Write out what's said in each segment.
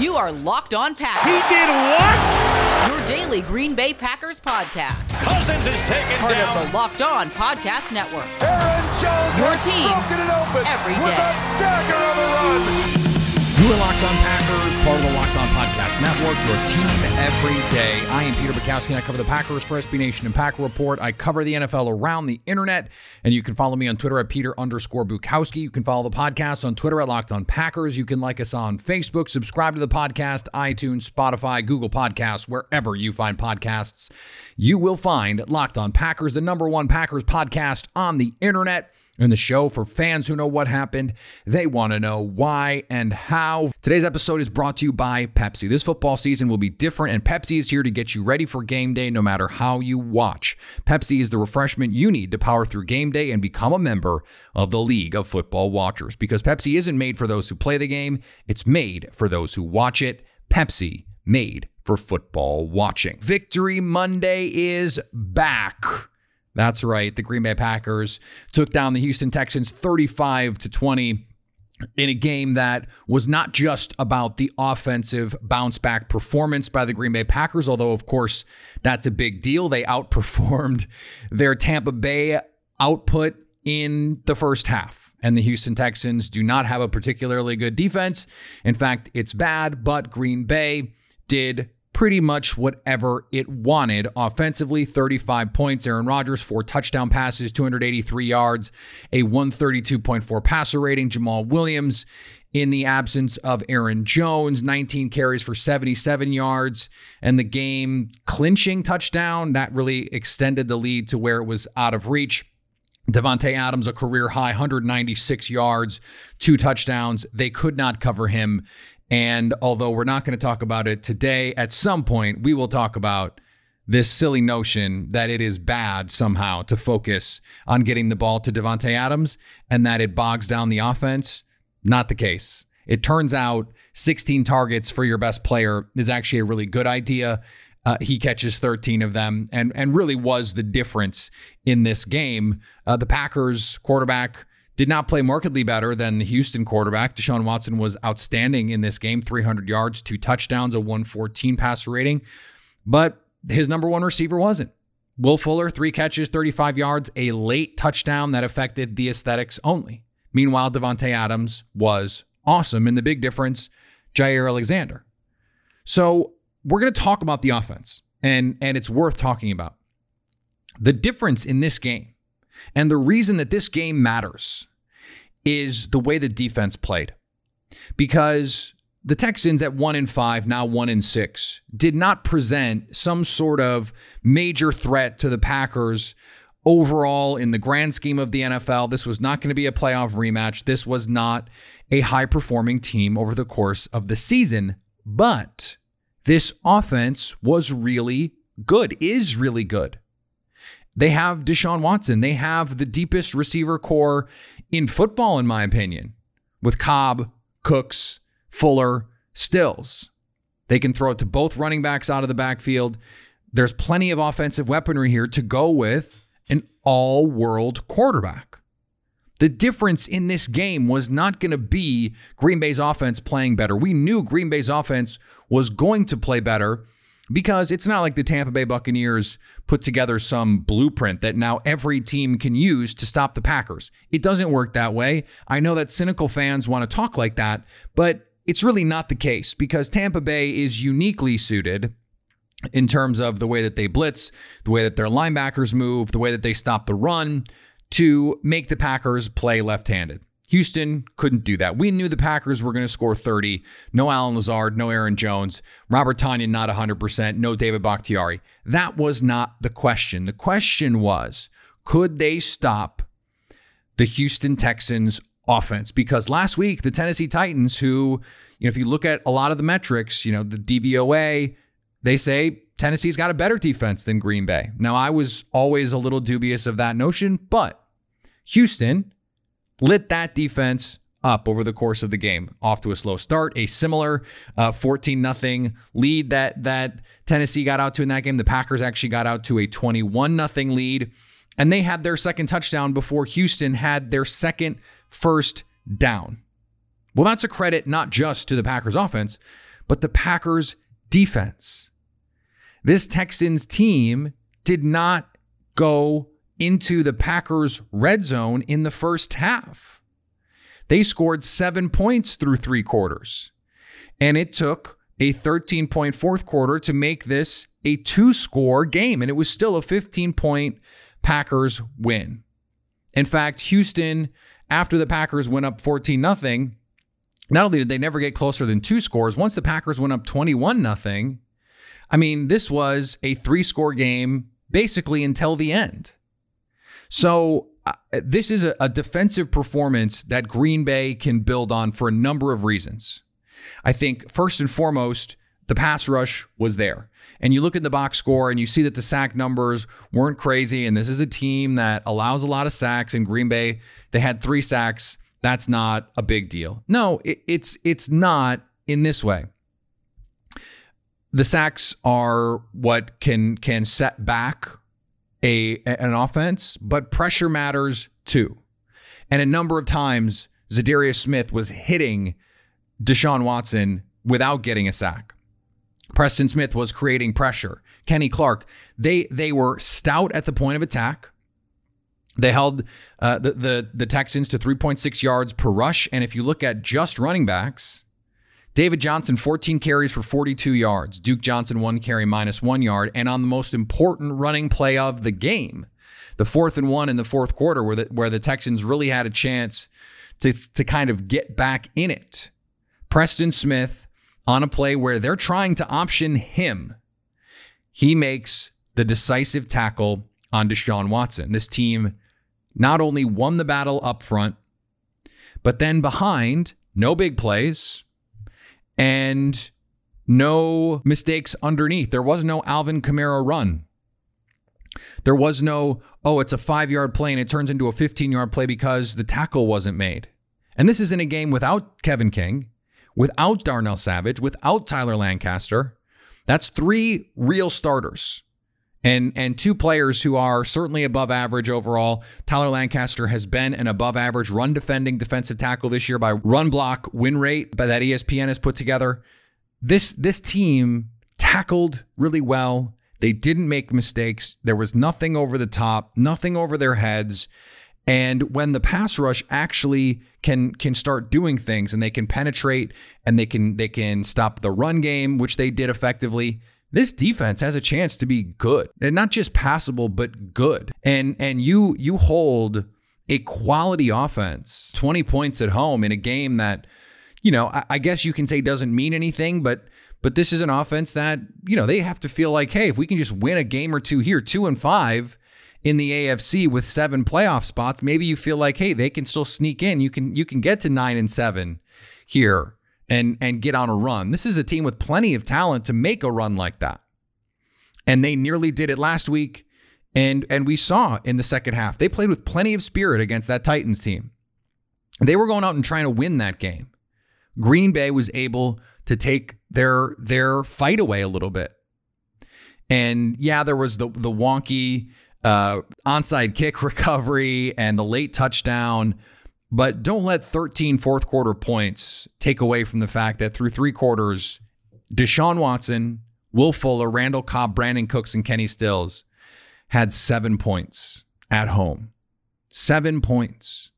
You are Locked On Packers. He did what? Your daily Green Bay Packers podcast. Cousins is taken Part down. of the Locked On Podcast Network. Aaron Jones Your has team broken it open every with a dagger of a run. You are Locked On Packers, part of the Locked On Network, your team every day. I am Peter Bukowski, and I cover the Packers for SB Nation and Packer Report. I cover the NFL around the internet, and you can follow me on Twitter at Peter underscore Bukowski. You can follow the podcast on Twitter at Locked On Packers. You can like us on Facebook, subscribe to the podcast, iTunes, Spotify, Google Podcasts, wherever you find podcasts. You will find Locked On Packers, the number one Packers podcast on the internet and the show for fans who know what happened. They want to know why and how. Today's episode is brought to you by Pepsi. This football season will be different, and Pepsi is here to get you ready for game day no matter how you watch. Pepsi is the refreshment you need to power through game day and become a member of the League of Football Watchers because Pepsi isn't made for those who play the game, it's made for those who watch it. Pepsi, made for football watching. Victory Monday is back. That's right. The Green Bay Packers took down the Houston Texans 35 to 20 in a game that was not just about the offensive bounce back performance by the Green Bay Packers, although, of course, that's a big deal. They outperformed their Tampa Bay output in the first half. And the Houston Texans do not have a particularly good defense. In fact, it's bad, but Green Bay did pretty much whatever it wanted offensively 35 points aaron rodgers four touchdown passes 283 yards a 132.4 passer rating jamaal williams in the absence of aaron jones 19 carries for 77 yards and the game clinching touchdown that really extended the lead to where it was out of reach Davante Adams, a career high 196 yards, two touchdowns. They could not cover him. And although we're not going to talk about it today, at some point we will talk about this silly notion that it is bad somehow to focus on getting the ball to Davante Adams and that it bogs down the offense. Not the case. It turns out 16 targets for your best player is actually a really good idea. Uh, he catches 13 of them and and really was the difference in this game. Uh, the Packers quarterback did not play markedly better than the Houston quarterback. Deshaun Watson was outstanding in this game 300 yards, two touchdowns, a 114 passer rating. But his number one receiver wasn't. Will Fuller, three catches, 35 yards, a late touchdown that affected the aesthetics only. Meanwhile, Davante Adams was awesome. And the big difference, Jaire Alexander. So we're going to talk about the offense, and, and it's worth talking about. The difference in this game and the reason that this game matters is the way the defense played. Because the Texans at one in five, now one in six, did not present some sort of major threat to the Packers overall in the grand scheme of the NFL. This was not going to be a playoff rematch. This was not a high performing team over the course of the season. But this offense was really good, is really good. They have Deshaun Watson. They have the deepest receiver corps in football, in my opinion, with Cobb, Cooks, Fuller, Stills. They can throw it to both running backs out of the backfield. There's plenty of offensive weaponry here to go with an all world quarterback. The difference in this game was not going to be Green Bay's offense playing better. We knew Green Bay's offense was going to play better because it's not like the Tampa Bay Buccaneers put together some blueprint that now every team can use to stop the Packers. It doesn't work that way. I know that cynical fans want to talk like that, but it's really not the case because Tampa Bay is uniquely suited in terms of the way that they blitz, the way that their linebackers move, the way that they stop the run to make the Packers play left handed. Houston couldn't do that. We knew the Packers were going to score 30. No Allen Lazard, no Aaron Jones, Robert Tonyan not 100%, no David Bakhtiari. That was not the question. The question was, could they stop the Houston Texans offense? Because last week, the Tennessee Titans, who, you know, if you look at a lot of the metrics, you know, the DVOA, they say Tennessee's got a better defense than Green Bay. Now, I was always a little dubious of that notion, but Houston lit that defense up over the course of the game. Off to a slow start, a similar 14 uh, nothing lead that that Tennessee got out to in that game. The Packers actually got out to a 21 nothing lead, and they had their second touchdown before Houston had their second first down. Well, that's a credit not just to the Packers offense, but the Packers defense. This Texans team did not go into the Packers' red zone in the first half. They scored seven points through three quarters. And it took a 13 point fourth quarter to make this a two score game. And it was still a 15 point Packers win. In fact, Houston, after the Packers went up 14 0, not only did they never get closer than two scores, once the Packers went up 21 0, I mean, this was a three score game basically until the end. So uh, this is a, a defensive performance that Green Bay can build on for a number of reasons. I think first and foremost, the pass rush was there. And you look at the box score and you see that the sack numbers weren't crazy. And this is a team that allows a lot of sacks. In Green Bay, they had three sacks. That's not a big deal. No, it, it's it's not in this way. The sacks are what can can set back a an offense, but pressure matters too. And a number of times, Za'Darius Smith was hitting Deshaun Watson without getting a sack. Preston Smith was creating pressure. Kenny Clark, they they were stout at the point of attack. They held uh, the, the the Texans to 3.6 yards per rush, and if you look at just running backs, David Johnson, 14 carries for 42 yards. Duke Johnson, one carry minus one yard. And on the most important running play of the game, the fourth and one in the fourth quarter, where the, where the Texans really had a chance to, to kind of get back in it. Preston Smith on a play where they're trying to option him. He makes the decisive tackle on Deshaun Watson. This team not only won the battle up front, but then behind, no big plays, and no mistakes underneath. There was no Alvin Kamara run. There was no, oh, it's a five yard play and it turns into a 15 yard play because the tackle wasn't made. And this is in a game without Kevin King, without Darnell Savage, without Tyler Lancaster. That's three real starters and and two players who are certainly above average overall. Tyler Lancaster has been an above average run defending defensive tackle this year by run block win rate by that ESPN has put together. This this team tackled really well. They didn't make mistakes. There was nothing over the top, nothing over their heads. And when the pass rush actually can can start doing things and they can penetrate and they can they can stop the run game, which they did effectively, this defense has a chance to be good. And not just passable but good. And and you you hold a quality offense 20 points at home in a game that you know I, I, guess you can say doesn't mean anything but but this is an offense that you know they have to feel like hey if we can just win a game or two here two and five in the AFC with seven playoff spots maybe you feel like hey they can still sneak in. You can you can get to nine and seven here and and get on a run. This is a team with plenty of talent to make a run like that. And they nearly did it last week and and we saw in the second half. They played with plenty of spirit against that Titans team. They were going out and trying to win that game. Green Bay was able to take their their fight away a little bit. And yeah, there was the the wonky uh, onside kick recovery and the late touchdown but don't let 13 fourth quarter points take away from the fact that through three quarters, Deshaun Watson, Will Fuller, Randall Cobb, Brandin Cooks, and Kenny Stills had seven points at home. Seven points.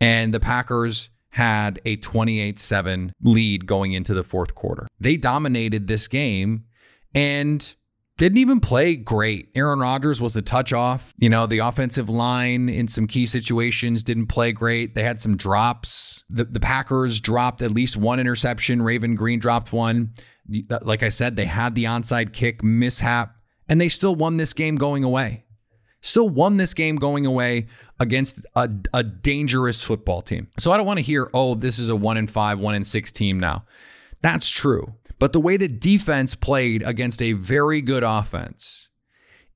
And the Packers had a 28 7 lead going into the fourth quarter. They dominated this game, and didn't even play great. Aaron Rodgers was a touch off. You know, the offensive line in some key situations didn't play great. They had some drops. The, the Packers dropped at least one interception. Raven Greene dropped one. Like I said, they had the onside kick mishap, and they still won this game going away. Still won this game going away against a, a dangerous football team. So I don't want to hear, oh, this is a one in five, one in six team now. That's true. But the way that defense played against a very good offense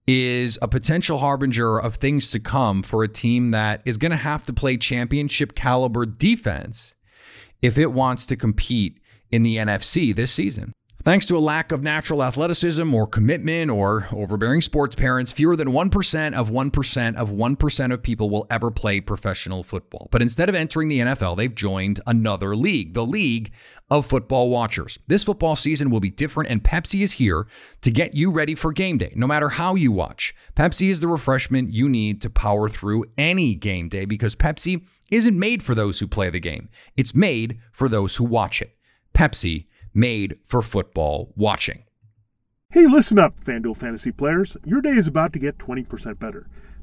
is a potential harbinger of things to come for a team that is going to have to play championship caliber defense if it wants to compete in the NFC this season. Thanks to a lack of natural athleticism or commitment or overbearing sports parents, fewer than 1% of 1% of 1% of people will ever play professional football. But instead of entering the NFL, they've joined another league, the League of Football Watchers. This football season will be different, and Pepsi is here to get you ready for game day, no matter how you watch. Pepsi is the refreshment you need to power through any game day because Pepsi isn't made for those who play the game, it's made for those who watch it. Pepsi made for football watching. Hey, listen up, FanDuel fantasy players. Your day is about to get 20% better.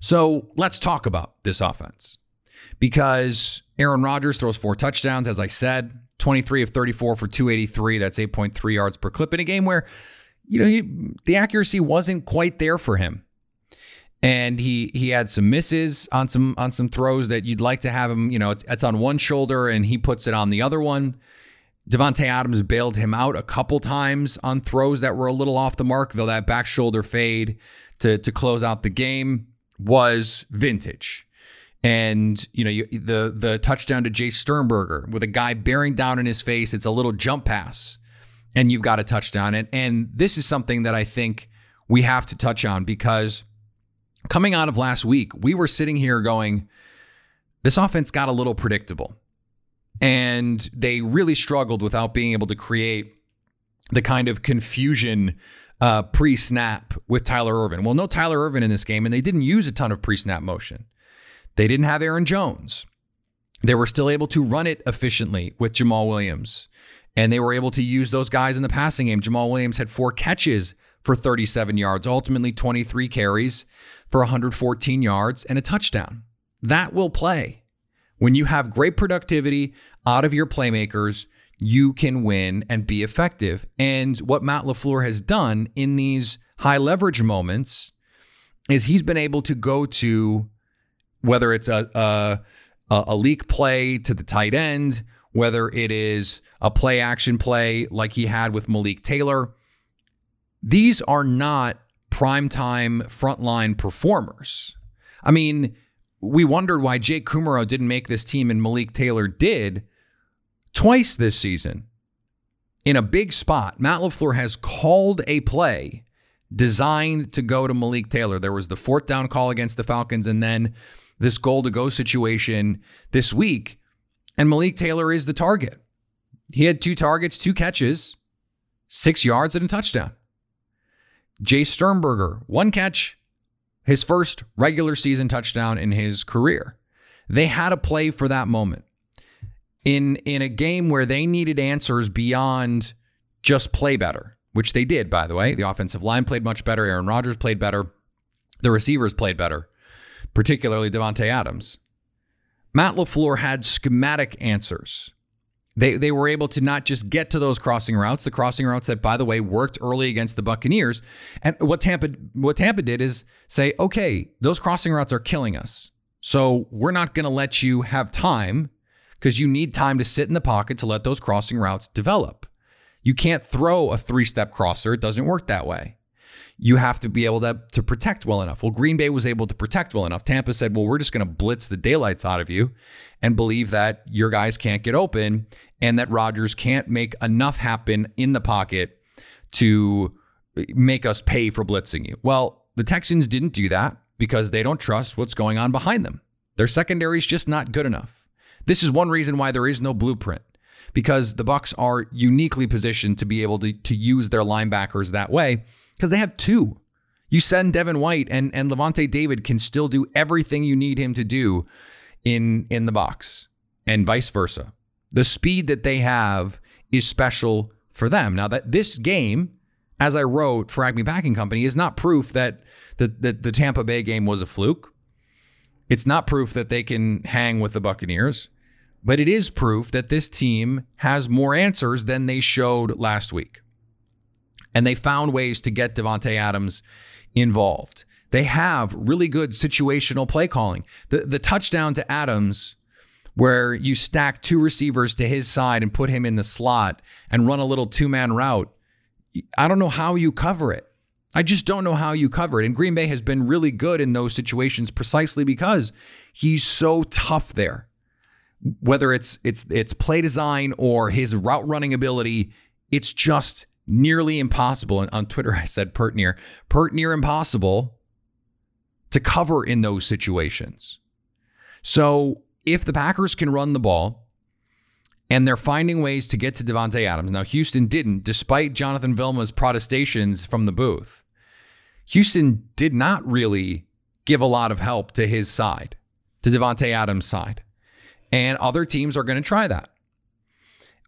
So let's talk about this offense because Aaron Rodgers throws four touchdowns, as I said, 23 of 34 for 283. That's 8.3 yards per clip in a game where, you know, he, the accuracy wasn't quite there for him. And he he had some misses on some on some throws that you'd like to have him, you know, it's, it's on one shoulder and he puts it on the other one. Davante Adams bailed him out a couple times on throws that were a little off the mark, though that back shoulder fade to to close out the game was vintage. And you know you, the the touchdown to Jace Sternberger with a guy bearing down in his face. It's a little jump pass, and you've got a touchdown. And and this is something that I think we have to touch on because coming out of last week, we were sitting here going, this offense got a little predictable, and they really struggled without being able to create the kind of confusion uh, pre snap with Tyler Ervin. Well, no Tyler Ervin in this game, and they didn't use a ton of pre snap motion. They didn't have Aaron Jones. They were still able to run it efficiently with Jamaal Williams, and they were able to use those guys in the passing game. Jamaal Williams had four catches for 37 yards, ultimately 23 carries for 114 yards and a touchdown. That will play. When you have great productivity out of your playmakers, you can win and be effective. And what Matt LaFleur has done in these high leverage moments is he's been able to go to whether it's a, a, a leak play to the tight end, whether it is a play action play like he had with Malik Taylor. These are not primetime frontline performers. I mean, we wondered why Jake Kumerow didn't make this team and Malik Taylor did twice this season in a big spot. Matt LaFleur has called a play designed to go to Malik Taylor. There was the fourth down call against the Falcons and then this goal to go situation this week. And Malik Taylor is the target. He had two targets, two catches, six yards, and a touchdown. Jace Sternberger, one catch, his first regular season touchdown in his career. They had a play for that moment in in a game where they needed answers beyond just play better, which they did, by the way. The offensive line played much better. Aaron Rodgers played better. The receivers played better, particularly Davante Adams. Matt LaFleur had schematic answers They they were able to not just get to those crossing routes, the crossing routes that by the way worked early against the Buccaneers. And what Tampa what Tampa did is say, "Okay, those crossing routes are killing us. So we're not going to let you have time because you need time to sit in the pocket to let those crossing routes develop. You can't throw a three-step crosser, it doesn't work that way you have to be able to, to protect well enough. Well, Green Bay was able to protect well enough. Tampa said, well, we're just going to blitz the daylights out of you and believe that your guys can't get open and that Rodgers can't make enough happen in the pocket to make us pay for blitzing you. Well, the Texans didn't do that because they don't trust what's going on behind them. Their secondary is just not good enough. This is one reason why there is no blueprint because the Bucks are uniquely positioned to be able to, to use their linebackers that way because they have two. You send Devin White and and Lavonte David can still do everything you need him to do in in the box and vice versa. The speed that they have is special for them. Now that this game, as I wrote for Acme Packing Company, is not proof that the, the, the Tampa Bay game was a fluke. It's not proof that they can hang with the Buccaneers, but it is proof that this team has more answers than they showed last week and they found ways to get Davante Adams involved. They have really good situational play calling. The the touchdown to Adams where you stack two receivers to his side and put him in the slot and run a little two-man route. I don't know how you cover it. I just don't know how you cover it. And Green Bay has been really good in those situations precisely because he's so tough there. Whether it's it's it's play design or his route running ability, it's just nearly impossible. And on Twitter, I said pert near, pert near impossible to cover in those situations. So if the Packers can run the ball and they're finding ways to get to Davante Adams, now Houston didn't, despite Jonathan Vilma's protestations from the booth. Houston did not really give a lot of help to his side, to Davante Adams' side. And other teams are going to try that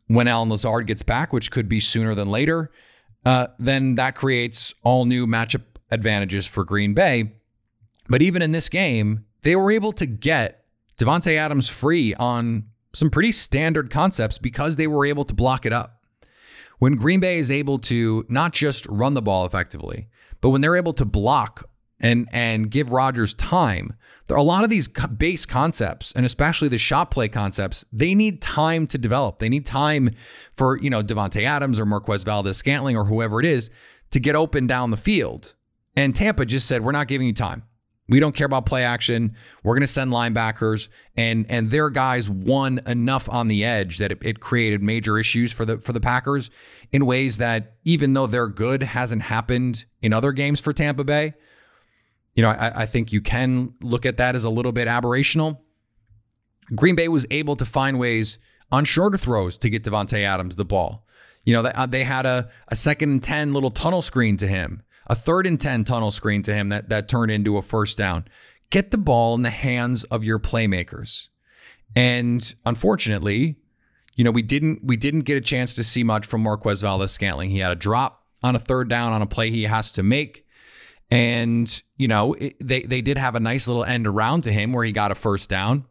when Allen Lazard gets back, which could be sooner than later, uh, then that creates all new matchup advantages for Green Bay. But even in this game, they were able to get Davante Adams free on some pretty standard concepts because they were able to block it up. When Green Bay is able to not just run the ball effectively, but when they're able to block and and give Rodgers time. There are a lot of these base concepts, and especially the shot play concepts. They need time to develop. They need time for you know Davante Adams or Marquez Valdes Scantling or whoever it is to get open down the field. And Tampa just said, "We're not giving you time. We don't care about play action. We're going to send linebackers, and and their guys won enough on the edge that it, it created major issues for the for the Packers in ways that even though they're good hasn't happened in other games for Tampa Bay." you know, I, I think you can look at that as a little bit aberrational. Green Bay was able to find ways on shorter throws to get Davante Adams the ball. You know, they, uh, they had a, a second and 10 little tunnel screen to him, a third and 10 tunnel screen to him that, that turned into a first down. Get the ball in the hands of your playmakers. And unfortunately, you know, we didn't we didn't get a chance to see much from Marquez Valdes Scantling. He had a drop on a third down on a play he has to make. And, you know, it, they, they did have a nice little end around to him where he got a first down.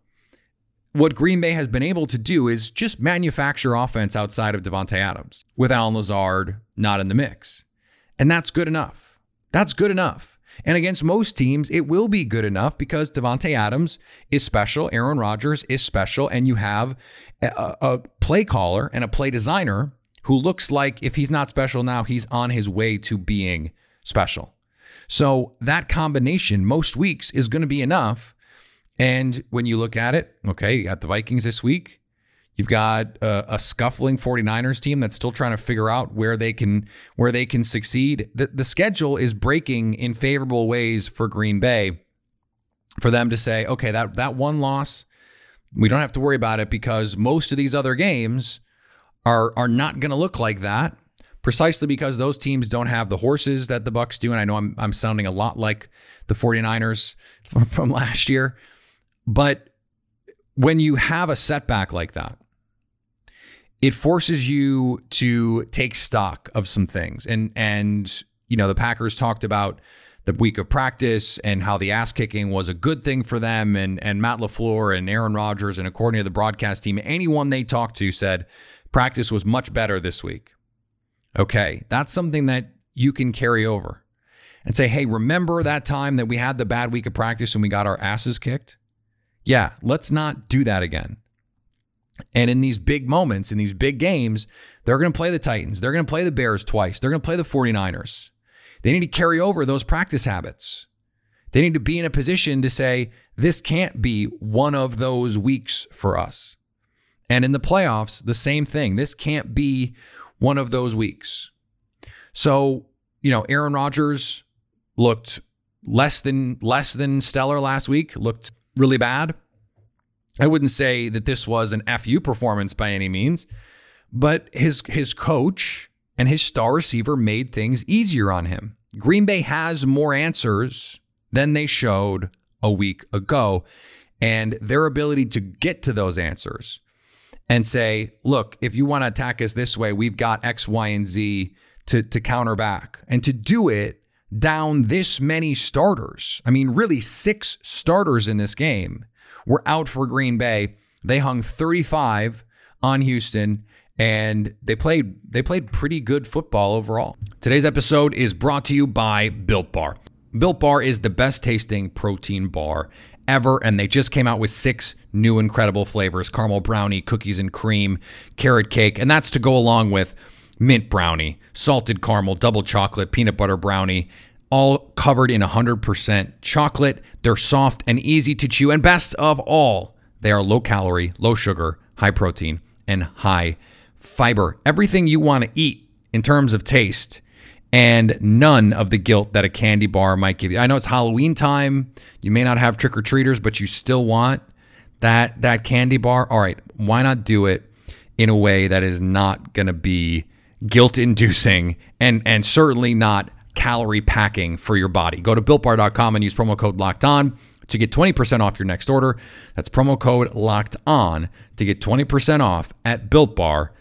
What Green Bay has been able to do is just manufacture offense outside of Davante Adams with Allen Lazard not in the mix. And that's good enough. That's good enough. And against most teams, it will be good enough because Davante Adams is special, Aaron Rodgers is special, and you have a, a, play caller and a play designer who looks like if he's not special now, he's on his way to being special. So that combination most weeks is going to be enough. And when you look at it, okay, you got the Vikings this week. You've got a, a, scuffling 49ers team that's still trying to figure out where they can where they can succeed. The, the schedule is breaking in favorable ways for Green Bay for them to say, okay, that that one loss, we don't have to worry about it because most of these other games are are not going to look like that precisely because those teams don't have the horses that the Bucks do and I know I'm I'm sounding a lot like the 49ers from, from last year but when you have a setback like that it forces you to take stock of some things and and you know the Packers talked about the week of practice and how the ass kicking was a good thing for them. And, and Matt LaFleur and Aaron Rodgers, and according to the broadcast team, anyone they talked to said practice was much better this week. Okay, that's something that you can carry over and say, hey, remember that time that we had the bad week of practice and we got our asses kicked? Yeah, let's not do that again. And in these big moments, in these big games, they're going to play the Titans. They're going to play the Bears twice. They're going to play the 49ers. They need to carry over those practice habits. They need to be in a position to say, this can't be one of those weeks for us. And in the playoffs, the same thing. This can't be one of those weeks. So, you know, Aaron Rodgers looked less than less than stellar last week, looked really bad. I wouldn't say that this was an FU performance by any means, but his his coach and his star receiver made things easier on him. Green Bay has more answers than they showed a week ago, and their ability to get to those answers and say, look, if you want to attack us this way, we've got X, Y, and Z to, to counter back. And to do it down this many starters. I mean, really, six starters in this game were out for Green Bay. They hung 35 on Houston and they played they played pretty good football overall. Today's episode is brought to you by Built Bar. Built Bar is the best tasting protein bar ever and they just came out with six new incredible flavors: caramel brownie, cookies and cream, carrot cake, and that's to go along with mint brownie, salted caramel, double chocolate, peanut butter brownie, all covered in 100% chocolate. They're soft and easy to chew and best of all, they are low calorie, low sugar, high protein, and high fiber, everything you want to eat in terms of taste, and none of the guilt that a candy bar might give you. I know it's Halloween time. You may not have trick or treaters, but you still want that that candy bar. All right, why not do it in a way that is not going to be guilt inducing and and certainly not calorie packing for your body. Go to builtbar.com and use promo code locked on to get 20% off your next order. That's promo code locked on to get 20% off at builtbar.com.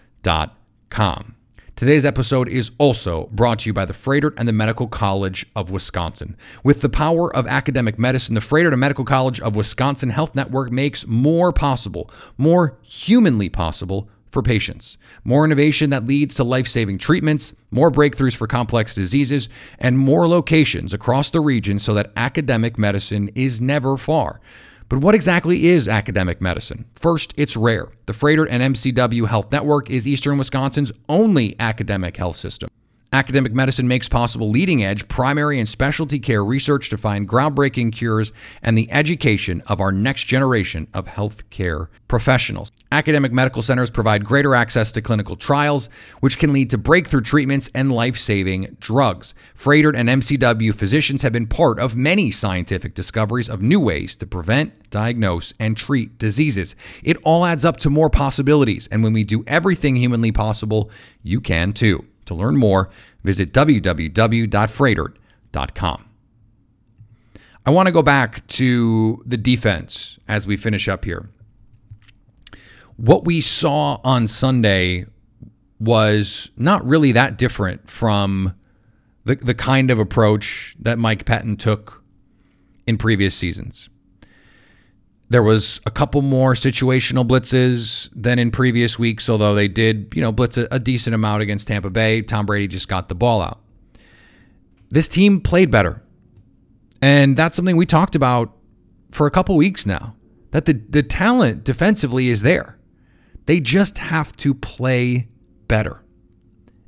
Today's episode is also brought to you by the Froedtert and the Medical College of Wisconsin. With the power of academic medicine, the Froedtert and Medical College of Wisconsin Health Network makes more possible, more humanly possible for patients. More innovation that leads to life saving treatments, more breakthroughs for complex diseases, and more locations across the region so that academic medicine is never far. But what exactly is academic medicine? First, it's rare. The Froedtert and MCW Health Network is Eastern Wisconsin's only academic health system. Academic medicine makes possible leading edge primary and specialty care research to find groundbreaking cures and the education of our next generation of healthcare professionals. Academic medical centers provide greater access to clinical trials, which can lead to breakthrough treatments and life saving drugs. Froedtert and MCW physicians have been part of many scientific discoveries of new ways to prevent, diagnose, and treat diseases. It all adds up to more possibilities, and when we do everything humanly possible, you can too. To learn more, visit www.froedtert.com. I want to go back to the defense as we finish up here. What we saw on Sunday was not really that different from the, the kind of approach that Mike Pettine took in previous seasons. There was a couple more situational blitzes than in previous weeks, although they did, you know, blitz a, a decent amount against Tampa Bay. Tom Brady just got the ball out. This team played better. And that's something we talked about for a couple weeks now. That the, the talent defensively is there. They just have to play better.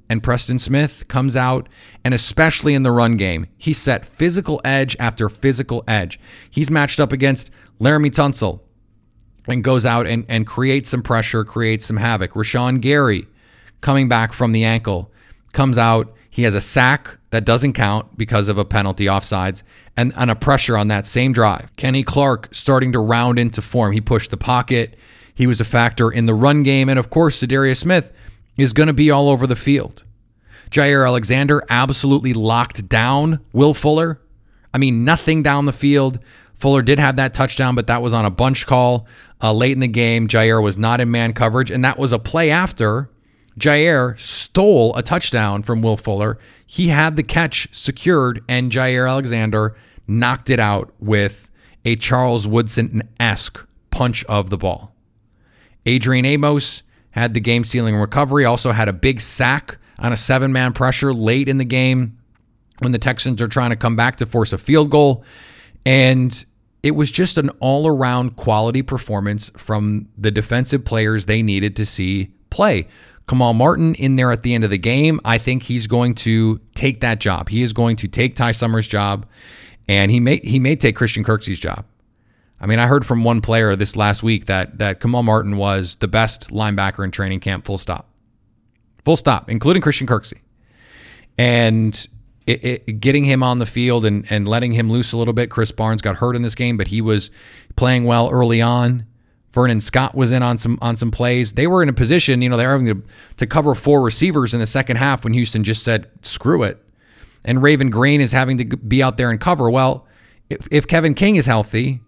And Preston Smith comes out, and especially in the run game, he set physical edge after physical edge. He's matched up against Laremy Tunsil and goes out and, and creates some pressure, creates some havoc. Rashan Gary coming back from the ankle comes out. He has a sack that doesn't count because of a penalty offsides and, and a pressure on that same drive. Kenny Clark starting to round into form. He pushed the pocket. He was a factor in the run game. And of course, Za'Darius Smith is going to be all over the field. Jaire Alexander absolutely locked down Will Fuller. I mean, nothing down the field. Fuller did have that touchdown, but that was on a bunch call uh, late in the game. Jaire was not in man coverage, and that was a play after Jaire stole a touchdown from Will Fuller. He had the catch secured, and Jaire Alexander knocked it out with a Charles Woodson esque punch of the ball. Adrian Amos had the game sealing recovery, also had a big sack on a seven man pressure late in the game when the Texans are trying to come back to force a field goal. And it was just an all around quality performance from the defensive players they needed to see play. Kamal Martin in there at the end of the game. I think he's going to take that job. He is going to take Ty Summers' job, and he may he may take Christian Kirksey's job. I mean, I heard from one player this last week that that Kamal Martin was the best linebacker in training camp. Full stop. Full stop, including Christian Kirksey. And it, it, getting him on the field and, and letting him loose a little bit. Krys Barnes got hurt in this game, but he was playing well early on. Vernon Scott was in on some on some plays. They were in a position, you know, they were having to, to cover four receivers in the second half when Houston just said, screw it. And Raven Greene is having to be out there and cover. Well, if, if Kevin King is healthy,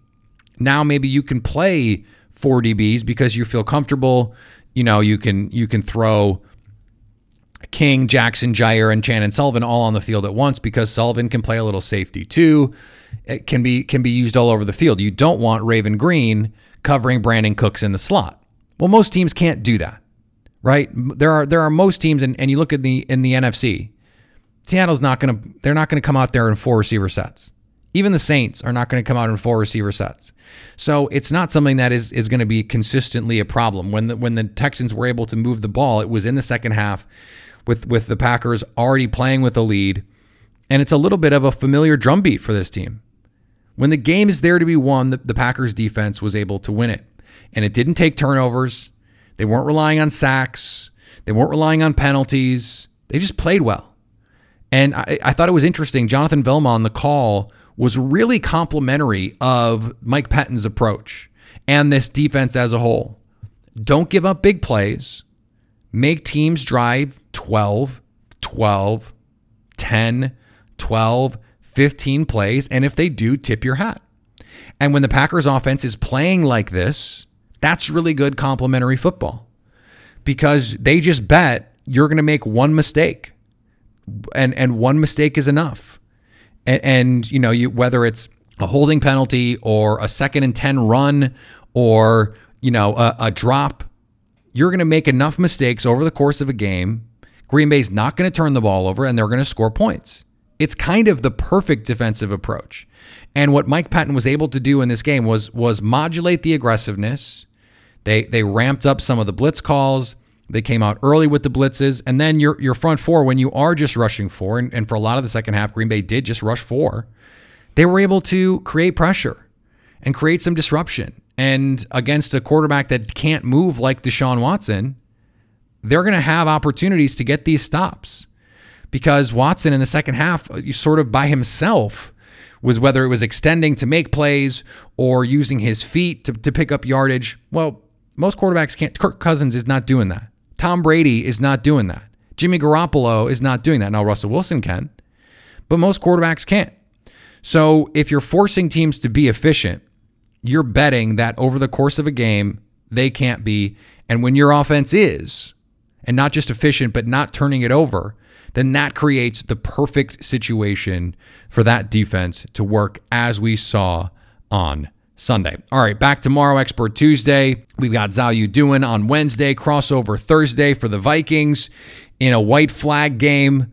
now maybe you can play four DBs because you feel comfortable. You know, you can you can throw King, Jackson, Jaire, and Chandon Sullivan all on the field at once because Sullivan can play a little safety too. It can be can be used all over the field. You don't want Raven Greene covering Brandin Cooks in the slot. Well, most teams can't do that, right? There are there are most teams, and, and you look at the in the NFC, Seattle's not gonna they're not gonna come out there in four receiver sets. Even the Saints are not going to come out in four receiver sets. So it's not something that is is going to be consistently a problem. When the when the Texans were able to move the ball, it was in the second half with with the Packers already playing with a lead, and it's a little bit of a familiar drumbeat for this team. When the game is there to be won, the, the Packers defense was able to win it, and it didn't take turnovers. They weren't relying on sacks. They weren't relying on penalties. They just played well. And I, I thought it was interesting. Jonathan Vilma on the call was really complimentary of Mike Pettine's approach and this defense as a whole. Don't give up big plays. Make teams drive 12, 12, 10, 12, 15 plays. And if they do, tip your hat. And when the Packers offense is playing like this, that's really good complementary football because they just bet you're going to make one mistake. And, and one mistake is enough. And, and you know, you, whether it's a holding penalty or a second and 10 run or, you know, a, a drop, you're going to make enough mistakes over the course of a game Green Bay's not going to turn the ball over and they're going to score points. It's kind of the perfect defensive approach. And what Mike Pettine was able to do in this game was was modulate the aggressiveness. They they ramped up some of the blitz calls. They came out early with the blitzes. And then your your front four, when you are just rushing four, and, and for a lot of the second half, Green Bay did just rush four, they were able to create pressure and create some disruption. And against a quarterback that can't move like Deshaun Watson, they're going to have opportunities to get these stops because Watson in the second half, uh, sort of by himself, was whether it was extending to make plays or using his feet to, to pick up yardage. Well, most quarterbacks can't. Kirk Cousins is not doing that. Tom Brady is not doing that. Jimmy Garoppolo is not doing that. Now, Russell Wilson can, but most quarterbacks can't. So if you're forcing teams to be efficient, you're betting that over the course of a game, they can't be. And when your offense is, and not just efficient, but not turning it over, then that creates the perfect situation for that defense to work as we saw on Sunday. All right, back tomorrow, Expert Tuesday. We've got Zhou doing on Wednesday, crossover Thursday for the Vikings in a white flag game.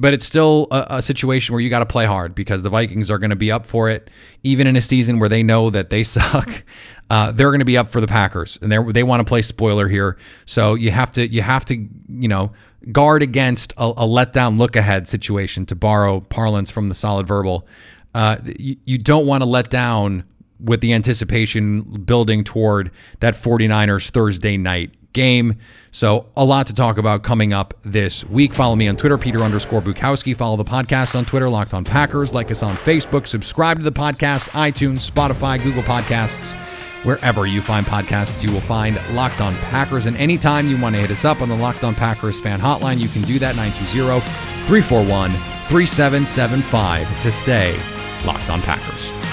But it's still a, a situation where you got to play hard because the Vikings are going to be up for it, even in a season where they know that they suck. Uh, they're going to be up for the Packers, and they they want to play spoiler here. So you have to you have to you know guard against a, a letdown look ahead situation to borrow parlance from the solid verbal. Uh, you, you don't want to let down with the anticipation building toward that 49ers Thursday night game. So a lot to talk about coming up this week. Follow me on Twitter, Peter underscore Bukowski. Follow the podcast on Twitter, Locked on Packers. Like us on Facebook. Subscribe to the podcast, iTunes, Spotify, Google Podcasts. Wherever you find podcasts, you will find Locked On Packers. And anytime you want to hit us up on the Locked On Packers fan hotline, you can do that 920 341 3775 to stay Locked On Packers.